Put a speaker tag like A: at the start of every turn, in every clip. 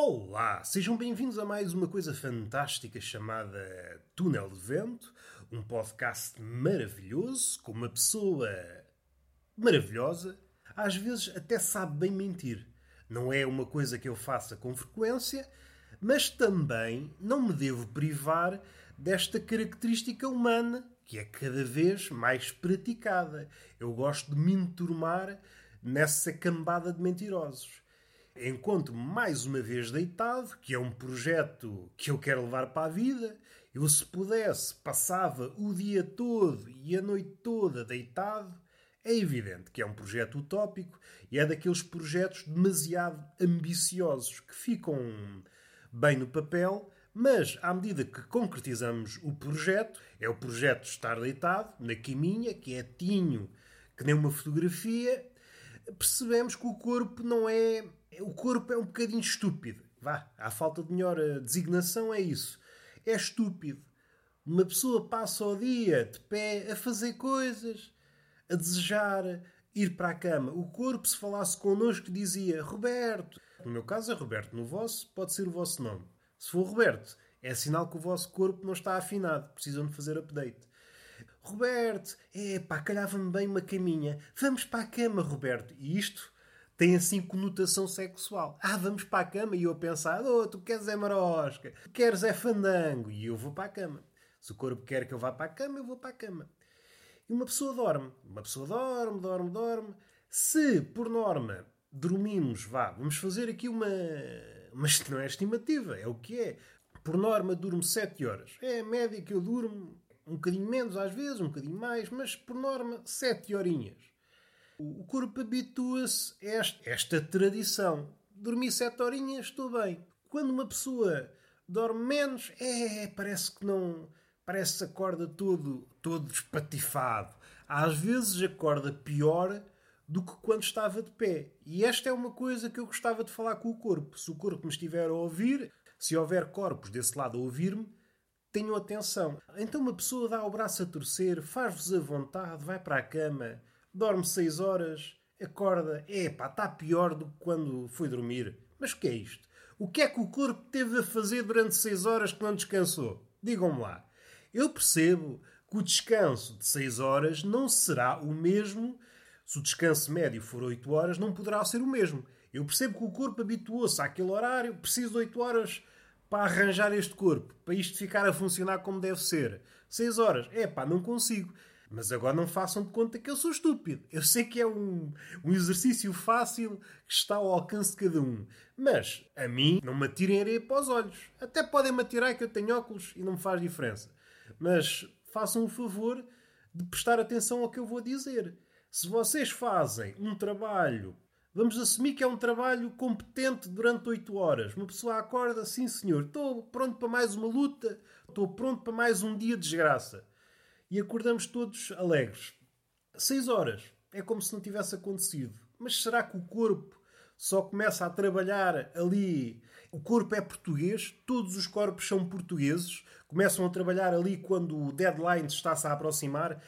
A: Olá, sejam bem-vindos a mais uma coisa fantástica chamada Túnel de Vento, um podcast maravilhoso com uma pessoa maravilhosa, às vezes até sabe bem mentir. Não é uma coisa que eu faça com frequência, mas também não me devo privar desta característica humana que é cada vez mais praticada. Eu gosto de me enturmar nessa cambada de mentirosos encontro-me mais uma vez deitado, que é um projeto que eu quero levar para a vida. Eu, se pudesse, passava o dia todo e a noite toda deitado. É evidente que é um projeto utópico e é daqueles projetos demasiado ambiciosos que ficam bem no papel, mas à medida que concretizamos o projeto, é o projeto de estar deitado na caminha, quietinho, que nem uma fotografia, percebemos que o corpo não é o corpo é um bocadinho estúpido. Vá, à falta de melhor eh, designação é isso. É estúpido. Uma pessoa passa o dia de pé a fazer coisas, a desejar ir para a cama. O corpo, se falasse connosco, dizia Roberto. No meu caso é Roberto, no vosso pode ser o vosso nome. Se for Roberto, é sinal que o vosso corpo não está afinado, precisam de fazer update. Roberto, é pá, calhava-me bem uma caminha. Vamos para a cama, Roberto. E isto tem assim conotação sexual. Ah, vamos para a cama e eu a pensar, oh, tu queres é marosca, queres é fandango e eu vou para a cama. Se o corpo quer que eu vá para a cama, eu vou para a cama. E uma pessoa dorme. Uma pessoa dorme, dorme, dorme. Se, por norma, dormimos, vá, vamos fazer aqui uma. Mas não é estimativa, é o que é. Por norma, durmo 7 horas. É a média que eu durmo, um bocadinho menos às vezes, um bocadinho mais, mas por norma, 7 horinhas. O corpo habitua-se a esta, esta tradição. Dormi sete horinhas, estou bem. Quando uma pessoa dorme menos, é, parece que não. Parece que acorda todo, todo espatifado. Às vezes acorda pior do que quando estava de pé. E esta é uma coisa que eu gostava de falar com o corpo. Se o corpo me estiver a ouvir, se houver corpos desse lado a ouvir-me, tenham atenção. Então uma pessoa dá o braço a torcer, faz-vos a vontade, vai para a cama, dorme 6 horas, acorda, epá, está pior do que quando foi dormir. Mas o que é isto? O que é que o corpo teve a fazer durante 6 horas que não descansou? Digam-me lá. Eu percebo que o descanso de 6 horas não será o mesmo. Se o descanso médio for 8 horas, não poderá ser o mesmo. Eu percebo que o corpo habituou-se àquele horário, preciso de 8 horas para arranjar este corpo, para isto ficar a funcionar como deve ser. 6 horas, é pá, não consigo. Mas agora não façam de conta que eu sou estúpido. Eu sei que é um, um exercício fácil que está ao alcance de cada um. Mas a mim não me atirem areia para os olhos. Até podem me atirar que eu tenho óculos e não me faz diferença. Mas façam o favor de prestar atenção ao que eu vou dizer. Se vocês fazem um trabalho, vamos assumir que é um trabalho competente durante 8 horas. Uma pessoa acorda, sim senhor, estou pronto para mais uma luta, estou pronto para mais um dia de desgraça e acordamos todos alegres. Seis horas. É como se não tivesse acontecido. Mas será que o corpo só começa a trabalhar ali? O corpo é português, todos os corpos são portugueses, começam a trabalhar ali quando o deadline está-se a aproximar.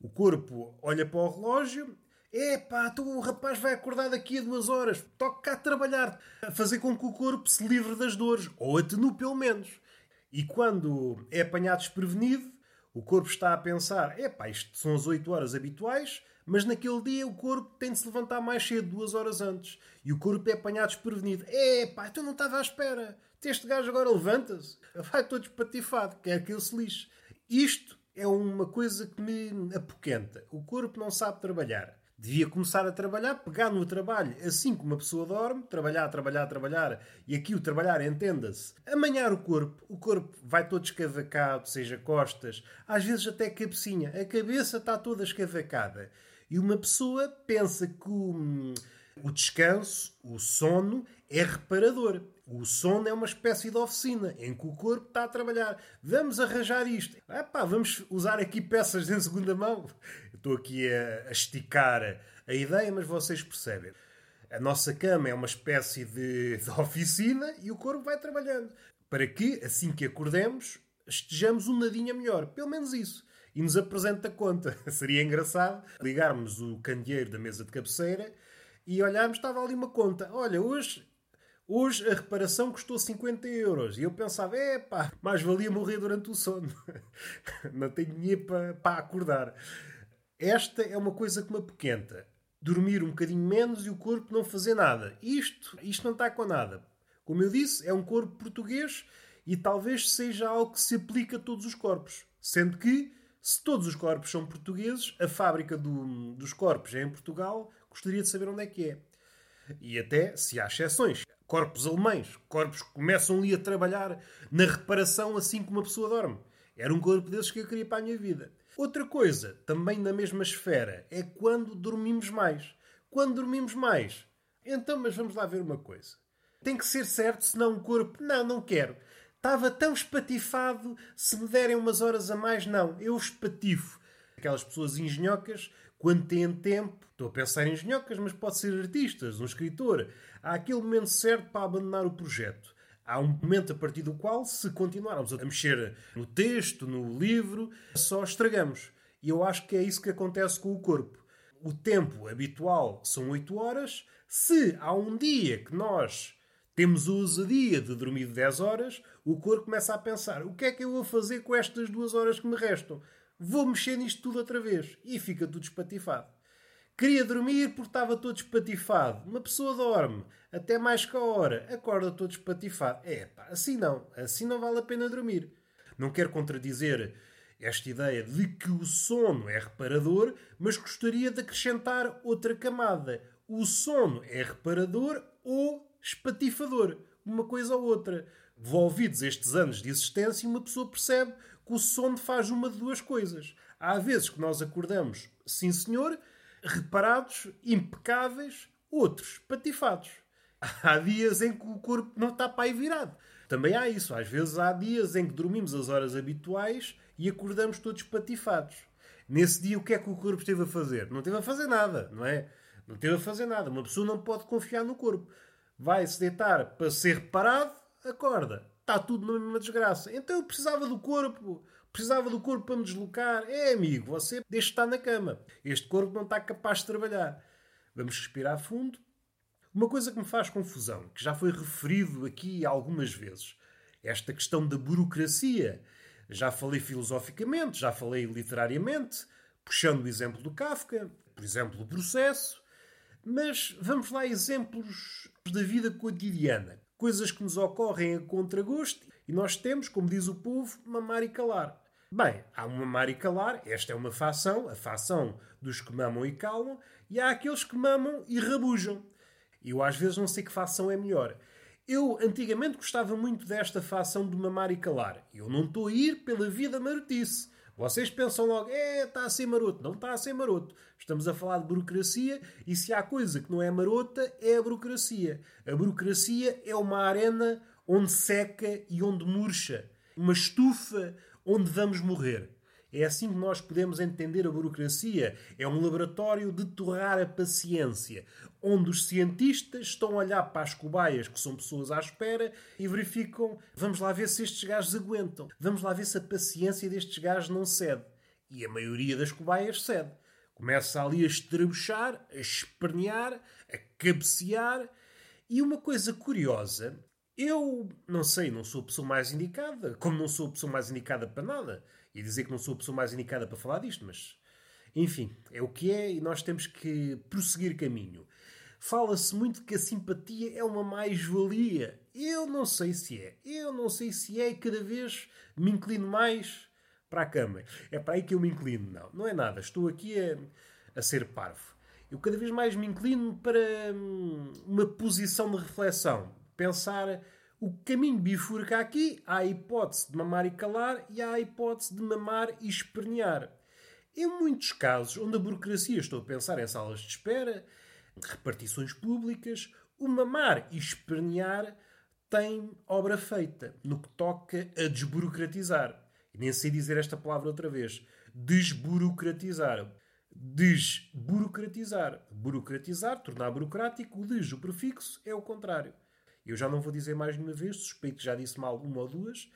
A: O corpo olha para o relógio Epá, então o rapaz vai acordar daqui a duas horas. Toca cá trabalhar. A fazer com que o corpo se livre das dores. Ou atenue pelo menos. E quando é apanhado desprevenido, o corpo está a pensar: epá, isto são as 8 horas habituais, mas naquele dia o corpo tem de se levantar mais cedo, duas horas antes. E o corpo é apanhado desprevenido. Epá, então não estava à espera. Este gajo agora levanta-se. Vai todo espatifado, quer que ele se lixe. Isto é uma coisa que me apoquenta. O corpo não sabe trabalhar. Devia começar a trabalhar, pegar no trabalho, assim como uma pessoa dorme, trabalhar, trabalhar, trabalhar, e aqui o trabalhar, entenda-se, amanhar o corpo. O corpo vai todo escavacado, seja costas, às vezes até cabecinha. A cabeça está toda escavacada. E uma pessoa pensa que o, o descanso, o sono, é reparador. O sono é uma espécie de oficina em que o corpo está a trabalhar. Vamos arranjar isto. Epá, vamos usar aqui peças em segunda mão. Estou aqui a, a esticar a ideia, mas vocês percebem. A nossa cama é uma espécie de, de oficina e o corpo vai trabalhando. Para que, assim que acordemos, estejamos um nadinho melhor. Pelo menos isso. E nos apresenta a conta. Seria engraçado ligarmos o candeeiro da mesa de cabeceira e olharmos, estava ali uma conta. Olha, hoje Hoje a reparação custou 50 euros. E eu pensava, é pá, mais valia morrer durante o sono. não tenho dinheiro para, para acordar. Esta é uma coisa que me apoquenta. Dormir um bocadinho menos e o corpo não fazer nada. Isto, isto não está com nada. Como eu disse, é um corpo português e talvez seja algo que se aplica a todos os corpos. Sendo que, se todos os corpos são portugueses, a fábrica do, dos corpos é em Portugal, gostaria de saber onde é que é. E até se há exceções. Corpos alemães, corpos que começam ali a trabalhar na reparação assim que uma pessoa dorme. Era um corpo desses que eu queria para a minha vida. Outra coisa, também na mesma esfera, é quando dormimos mais. Quando dormimos mais. Então, mas vamos lá ver uma coisa. Tem que ser certo, senão o corpo. Não, não quero. Estava tão espatifado, se me derem umas horas a mais, não. Eu espatifo. Aquelas pessoas engenhocas, quando têm tempo, estou a pensar em engenhocas, mas pode ser artistas, um escritor. Há aquele momento certo para abandonar o projeto. Há um momento a partir do qual, se continuarmos a mexer no texto, no livro, só estragamos. E eu acho que é isso que acontece com o corpo. O tempo habitual são 8 horas. Se há um dia que nós temos a ousadia de dormir 10 horas, o corpo começa a pensar: o que é que eu vou fazer com estas duas horas que me restam? Vou mexer nisto tudo outra vez. E fica tudo espatifado. Queria dormir porque estava todo espatifado. Uma pessoa dorme até mais que a hora, acorda todo espatifado. É pá, assim não. Assim não vale a pena dormir. Não quero contradizer esta ideia de que o sono é reparador, mas gostaria de acrescentar outra camada. O sono é reparador ou espatifador. Uma coisa ou outra. Devolvidos estes anos de existência, uma pessoa percebe que o sono faz uma de duas coisas. Há vezes que nós acordamos, sim senhor, reparados, impecáveis, outros patifados. Há dias em que o corpo não está para aí virado. Também há isso. Às vezes há dias em que dormimos as horas habituais e acordamos todos patifados. Nesse dia, o que é que o corpo esteve a fazer? Não esteve a fazer nada, não é? Não esteve a fazer nada. Uma pessoa não pode confiar no corpo. Vai se deitar para ser reparado, acorda. Está tudo na mesma desgraça. Então eu precisava do corpo. Precisava do corpo para me deslocar. É, amigo, você deixa estar na cama. Este corpo não está capaz de trabalhar. Vamos respirar fundo. Uma coisa que me faz confusão, que já foi referido aqui algumas vezes, esta questão da burocracia. Já falei filosoficamente, já falei literariamente, puxando o exemplo do Kafka, por exemplo, do processo. Mas vamos lá exemplos da vida cotidiana. Coisas que nos ocorrem a contragosto e nós temos, como diz o povo, mamar e calar. Bem, há um mamar e calar, esta é uma facção, a facção dos que mamam e calam, e há aqueles que mamam e rabujam. Eu às vezes não sei que facção é melhor. Eu antigamente gostava muito desta facção de mamar e calar. Eu não estou a ir pela vida marotice. Vocês pensam logo, é, está a ser maroto. Não está a ser maroto. Estamos a falar de burocracia e se há coisa que não é marota, é a burocracia. A burocracia é uma arena onde seca e onde murcha. Uma estufa onde vamos morrer. É assim que nós podemos entender a burocracia. É um laboratório de torrar a paciência, onde os cientistas estão a olhar para as cobaias, que são pessoas à espera, e verificam: vamos lá ver se estes gajos aguentam, vamos lá ver se a paciência destes gajos não cede. E a maioria das cobaias cede. Começa ali a estrebuchar, a espernear, a cabecear. E uma coisa curiosa eu não sei, não sou a pessoa mais indicada, como não sou a pessoa mais indicada para nada, e dizer que não sou a pessoa mais indicada para falar disto, mas enfim, é o que é e nós temos que prosseguir caminho. Fala-se muito que a simpatia é uma mais-valia. Eu não sei se é. Eu não sei se é e cada vez me inclino mais para a cama. É para aí que eu me inclino. Não, não é nada. Estou aqui a, a ser parvo. Eu cada vez mais me inclino para hum, uma posição de reflexão pensar o caminho bifurca aqui, há a hipótese de mamar e calar e há a hipótese de mamar e espernear. Em muitos casos, onde a burocracia, estou a pensar em salas de espera, repartições públicas, o mamar e espernear tem obra feita no que toca a desburocratizar. E nem sei dizer esta palavra outra vez. Desburocratizar. Desburocratizar. Burocratizar, tornar burocrático. O des, o prefixo, é o contrário. Eu já não vou dizer mais de uma vez, suspeito que já disse mal uma ou duas.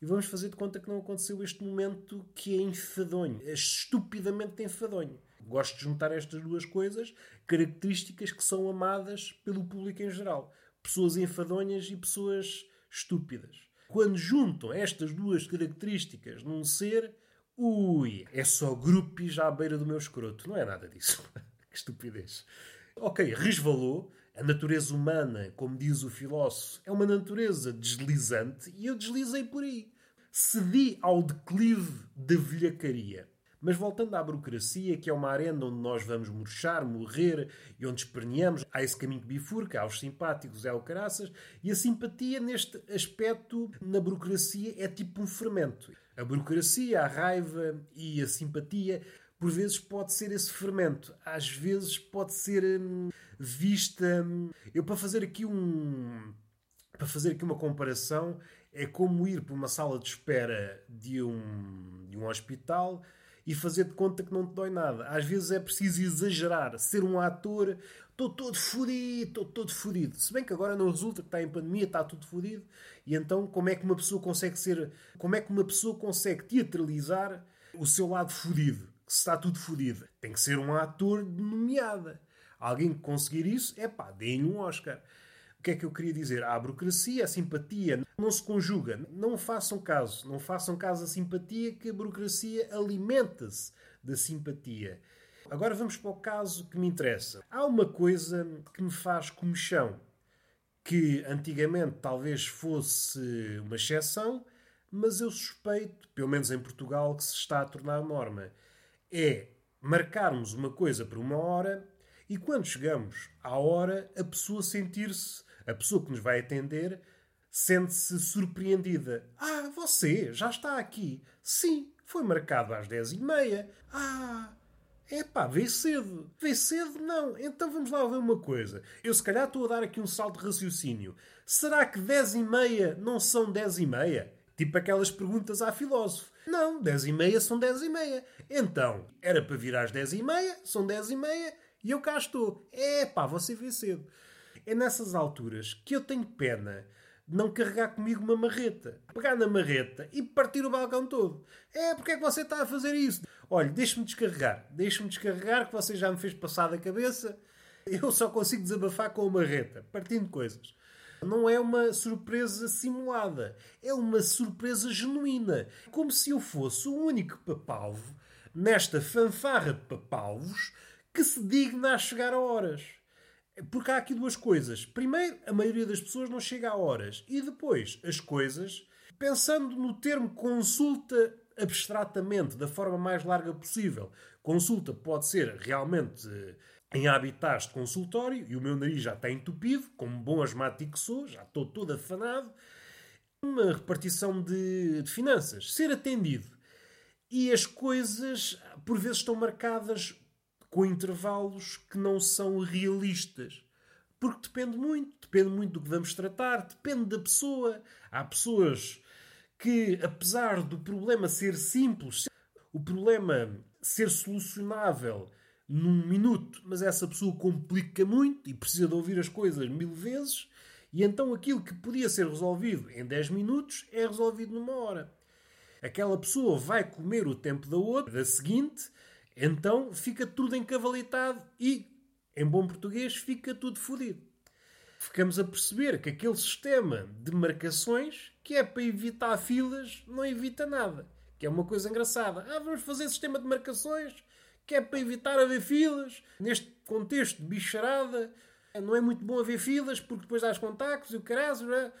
A: E vamos fazer de conta que não aconteceu este momento que é enfadonho, é estupidamente enfadonho. Gosto de juntar estas duas coisas, características que são amadas pelo público em geral. pessoas enfadonhas e pessoas estúpidas. Quando juntam estas duas características num ser, ui, é só grupos à beira do meu escroto. Não é nada disso. que estupidez. Ok, resvalou. A natureza humana, como diz o filósofo, é uma natureza deslizante e eu deslizei por aí. Cedi ao declive da velhacaria. Mas voltando à burocracia, que é uma arena onde nós vamos murchar, morrer e onde esperneamos, há esse caminho que bifurca, há os simpáticos, há o caraças, e a simpatia, neste aspecto, na burocracia, é tipo um fermento. A burocracia, a raiva e a simpatia, por vezes pode ser esse fermento, às vezes pode ser hum, vista. Hum, eu, para fazer aqui um. Para fazer aqui uma comparação, é como ir para uma sala de espera de um, de um hospital e fazer de conta que não te dói nada. Às vezes é preciso exagerar, ser um ator, estou todo fodido, estou todo fodido. Se bem que agora não resulta que está em pandemia, está tudo fodido. E então como é que uma pessoa consegue ser, como é que uma pessoa consegue teatralizar o seu lado fodido? Que está tudo fodido. Tem que ser um ator de nomeada. Alguém que conseguir isso, é pá, deem um Oscar. O que é que eu queria dizer? A burocracia, a simpatia, não se conjuga. Não façam caso. Não façam caso à simpatia, que a burocracia alimenta-se da simpatia. Agora vamos para o caso que me interessa. Há uma coisa que me faz comichão, que antigamente talvez fosse uma exceção, mas eu suspeito, pelo menos em Portugal, que se está a tornar norma. É marcarmos uma coisa por uma hora e quando chegamos à hora, a pessoa sentir-se a pessoa que nos vai atender sente-se surpreendida. Ah, você já está aqui? Sim, foi marcado às 10h30. Ah, é pá, veio cedo. Veio cedo? Não. Então vamos lá ver uma coisa. Eu se calhar estou a dar aqui um salto de raciocínio. Será que 10 e meia não são 10 e meia? Tipo aquelas perguntas à filósofo. Não, 10 e meia são 10 e meia. Então, era para vir às 10 e meia, são 10 e meia, e eu cá estou. É pá, você veio cedo. É nessas alturas que eu tenho pena de não carregar comigo uma marreta. Pegar na marreta e partir o balcão todo. É, porque é que você está a fazer isso? Olha, deixe-me descarregar. Deixe-me descarregar que você já me fez passar da cabeça. Eu só consigo desabafar com a marreta, partindo coisas. Não é uma surpresa simulada. É uma surpresa genuína. Como se eu fosse o único papalvo nesta fanfarra de papalvos que se digna a chegar a horas. Porque há aqui duas coisas. Primeiro, a maioria das pessoas não chega a horas. E depois, as coisas, pensando no termo consulta abstratamente, da forma mais larga possível. Consulta pode ser realmente eh, em habitats de consultório, e o meu nariz já está entupido, como bom asmático sou, já estou todo afanado. Uma repartição de, de finanças, ser atendido. E as coisas, por vezes, estão marcadas com intervalos que não são realistas. Porque depende muito, depende muito do que vamos tratar, depende da pessoa. Há pessoas que, apesar do problema ser simples, o problema ser solucionável num minuto, mas essa pessoa complica muito e precisa de ouvir as coisas mil vezes, e então aquilo que podia ser resolvido em 10 minutos é resolvido numa hora. Aquela pessoa vai comer o tempo da outra, da seguinte, então fica tudo encavalitado e, em bom português, fica tudo fodido. Ficamos a perceber que aquele sistema de marcações, que é para evitar filas, não evita nada. Que é uma coisa engraçada. Ah, vamos fazer sistema de marcações, que é para evitar haver filas. Neste contexto de bicharada, não é muito bom haver filas, porque depois há os contactos e o caralho. É?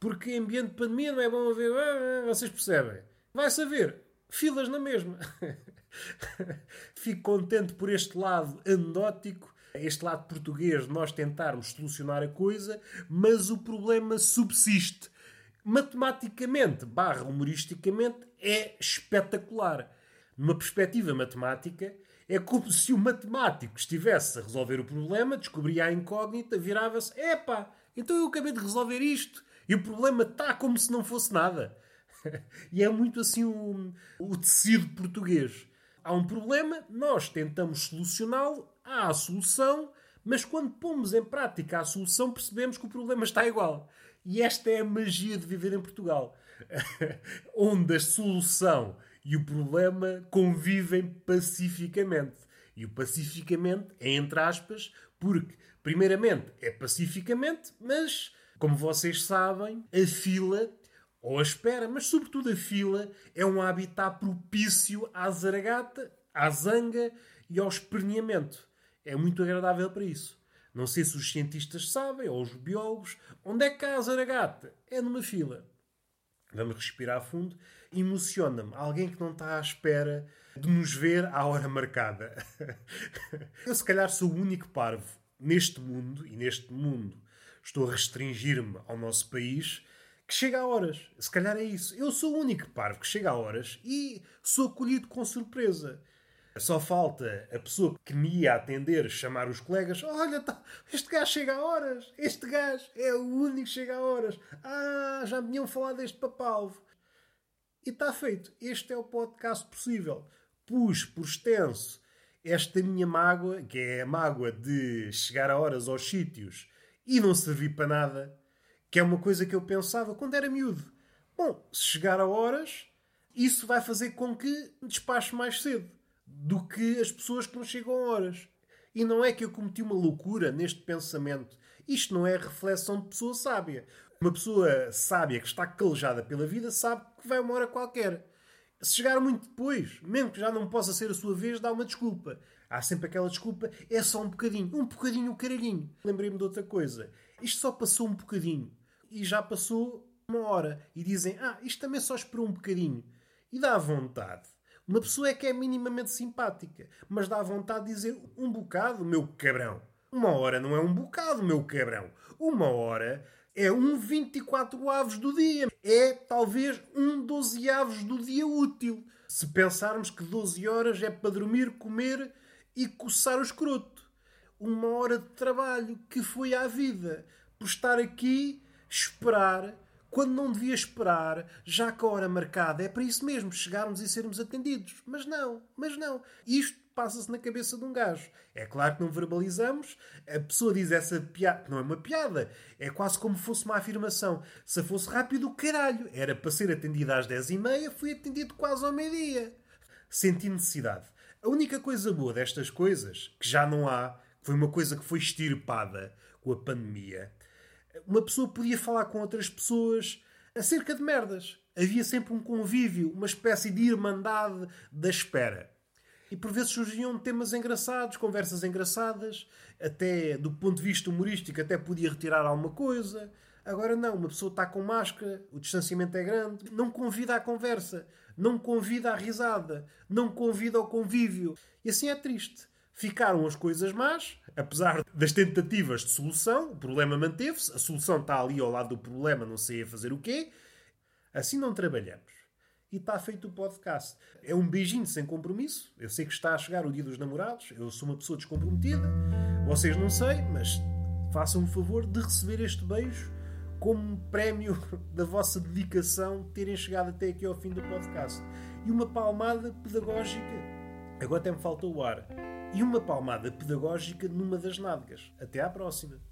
A: Porque em ambiente de pandemia não é bom haver. Vocês percebem? Vai saber filas na mesma. Fico contente por este lado anedótico, este lado português de nós tentarmos solucionar a coisa, mas o problema subsiste. Matematicamente, barra humoristicamente, é espetacular. Numa perspectiva matemática, é como se o matemático estivesse a resolver o problema, descobria a incógnita, virava-se: epá, então eu acabei de resolver isto e o problema está como se não fosse nada. e é muito assim o, o tecido português. Há um problema, nós tentamos solucioná-lo, há a solução, mas quando pomos em prática a solução, percebemos que o problema está igual. E esta é a magia de viver em Portugal, onde a solução e o problema convivem pacificamente. E o pacificamente é entre aspas, porque, primeiramente, é pacificamente, mas, como vocês sabem, a fila, ou a espera, mas sobretudo a fila, é um habitat propício à zaragata, à zanga e ao esperneamento. É muito agradável para isso. Não sei se os cientistas sabem, ou os biólogos, onde é que há a zaragata? É numa fila. Vamos respirar fundo. Emociona-me alguém que não está à espera de nos ver à hora marcada. Eu, se calhar, sou o único parvo neste mundo, e neste mundo estou a restringir-me ao nosso país, que chega a horas. Se calhar é isso. Eu sou o único parvo que chega a horas e sou acolhido com surpresa. Só falta a pessoa que me ia atender chamar os colegas: Olha, tá, este gajo chega a horas, este gajo é o único que chega a horas. Ah, já me tinham falado deste papalvo. E está feito. Este é o podcast possível. Pus por extenso esta minha mágoa, que é a mágoa de chegar a horas aos sítios e não servir para nada, que é uma coisa que eu pensava quando era miúdo. Bom, se chegar a horas, isso vai fazer com que despache mais cedo do que as pessoas que não chegam a horas. E não é que eu cometi uma loucura neste pensamento. Isto não é reflexão de pessoa sábia. Uma pessoa sábia que está calejada pela vida sabe que vai uma hora qualquer. Se chegar muito depois, mesmo que já não possa ser a sua vez, dá uma desculpa. Há sempre aquela desculpa, é só um bocadinho. Um bocadinho, o caralhinho. Lembrei-me de outra coisa. Isto só passou um bocadinho. E já passou uma hora. E dizem, ah, isto também só esperou um bocadinho. E dá vontade uma pessoa é que é minimamente simpática, mas dá vontade de dizer um bocado, meu cabrão. Uma hora não é um bocado, meu cabrão. Uma hora é um 24 avos do dia. É talvez um 12 avos do dia útil. Se pensarmos que 12 horas é para dormir, comer e coçar o escroto. Uma hora de trabalho que foi à vida. Por estar aqui, esperar quando não devia esperar, já que a hora marcada é para isso mesmo, chegarmos e sermos atendidos. Mas não, mas não. Isto passa-se na cabeça de um gajo. É claro que não verbalizamos, a pessoa diz essa piada, não é uma piada, é quase como fosse uma afirmação. Se fosse rápido, caralho, era para ser atendido às 10h30, fui atendido quase ao meio-dia. Senti necessidade. A única coisa boa destas coisas, que já não há, foi uma coisa que foi extirpada com a pandemia, uma pessoa podia falar com outras pessoas acerca de merdas. Havia sempre um convívio, uma espécie de irmandade da espera. E por vezes surgiam temas engraçados, conversas engraçadas, até do ponto de vista humorístico, até podia retirar alguma coisa. Agora não, uma pessoa está com máscara, o distanciamento é grande, não convida à conversa, não convida à risada, não convida ao convívio. E assim é triste. Ficaram as coisas más, apesar das tentativas de solução, o problema manteve-se, a solução está ali ao lado do problema, não sei a fazer o quê. Assim não trabalhamos. E está feito o podcast. É um beijinho sem compromisso. Eu sei que está a chegar o dia dos namorados. Eu sou uma pessoa descomprometida. Vocês não sei, mas façam o favor de receber este beijo como prémio da vossa dedicação terem chegado até aqui ao fim do podcast. E uma palmada pedagógica. Agora até me falta o ar e uma palmada pedagógica numa das nádegas. Até à próxima!